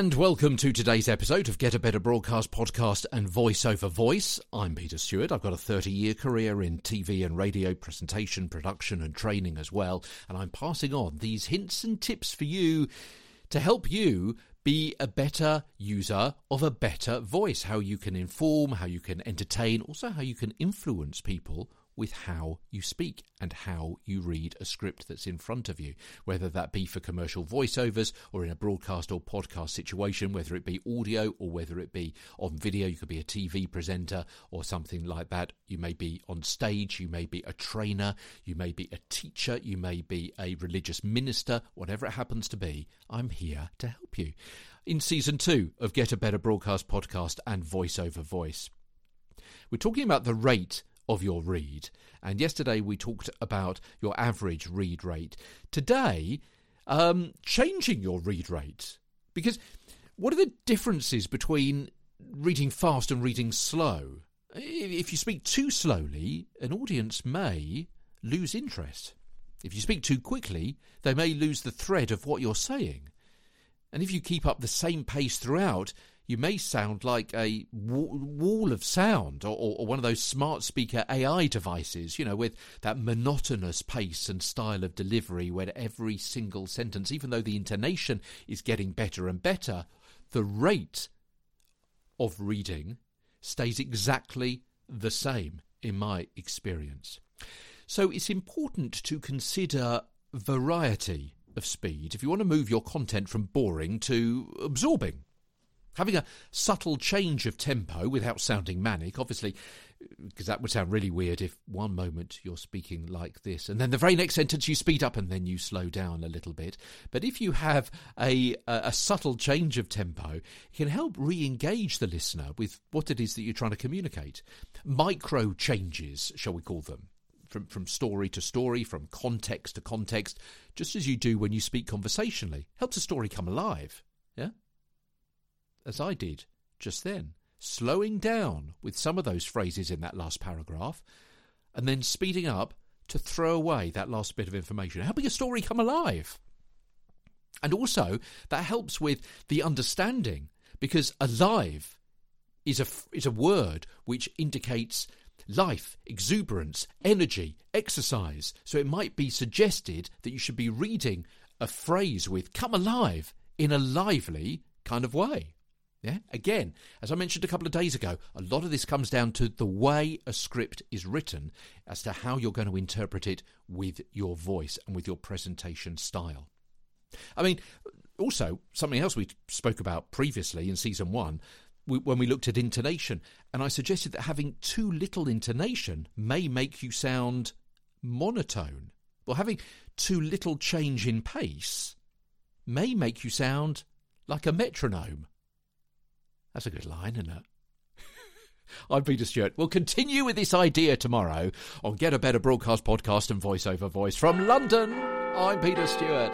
And welcome to today's episode of Get a Better Broadcast Podcast and Voice Over Voice. I'm Peter Stewart. I've got a 30 year career in TV and radio presentation, production, and training as well. And I'm passing on these hints and tips for you to help you be a better user of a better voice. How you can inform, how you can entertain, also how you can influence people with how you speak and how you read a script that's in front of you, whether that be for commercial voiceovers or in a broadcast or podcast situation, whether it be audio or whether it be on video. You could be a TV presenter or something like that. You may be on stage, you may be a trainer, you may be a teacher, you may be a religious minister, whatever it happens to be. I'm here to help you. In season two of Get a Better Broadcast podcast and Voiceover Voice. We're talking about the rate of your read. And yesterday we talked about your average read rate. Today, um, changing your read rate. Because what are the differences between reading fast and reading slow? If you speak too slowly, an audience may lose interest. If you speak too quickly, they may lose the thread of what you're saying. And if you keep up the same pace throughout, you may sound like a wall of sound or, or, one of those smart speaker AI devices, you know, with that monotonous pace and style of delivery where every single sentence, even though the intonation is getting better and better, the rate of reading stays exactly the same in my experience. So it's important to consider variety of speed if you want to move your content from boring to absorbing. Having a subtle change of tempo without sounding manic, obviously, because that would sound really weird if one moment you're speaking like this, and then the very next sentence you speed up and then you slow down a little bit. But if you have a, a, subtle change of tempo, it can help re engage the listener with what it is that you're trying to communicate. Micro changes, shall we call them from, from story to story, from context to context, just as you do when you speak conversationally. Helps a story come alive. As I did just then, slowing down with some of those phrases in that last paragraph, and then speeding up to throw away that last bit of information, helping a story come alive. And also, that helps with the understanding, because alive is a, is a word which indicates life, exuberance, energy, exercise. So it might be suggested that you should be reading a phrase with come alive in a lively kind of way. Yeah. Again, as I mentioned a couple of days ago, a lot of this comes down to the way a script is written as to how you're going to interpret it with your voice and with your presentation style. I mean, also, something else we spoke about previously in season one when we looked at intonation, and I suggested that having too little intonation may make you sound monotone. Well, having too little change in pace may make you sound like a metronome. That's a good line, isn't it? I'm Peter Stewart. We'll continue with this idea tomorrow on Get a Better Broadcast Podcast and Voice Over Voice. From London, I'm Peter Stewart.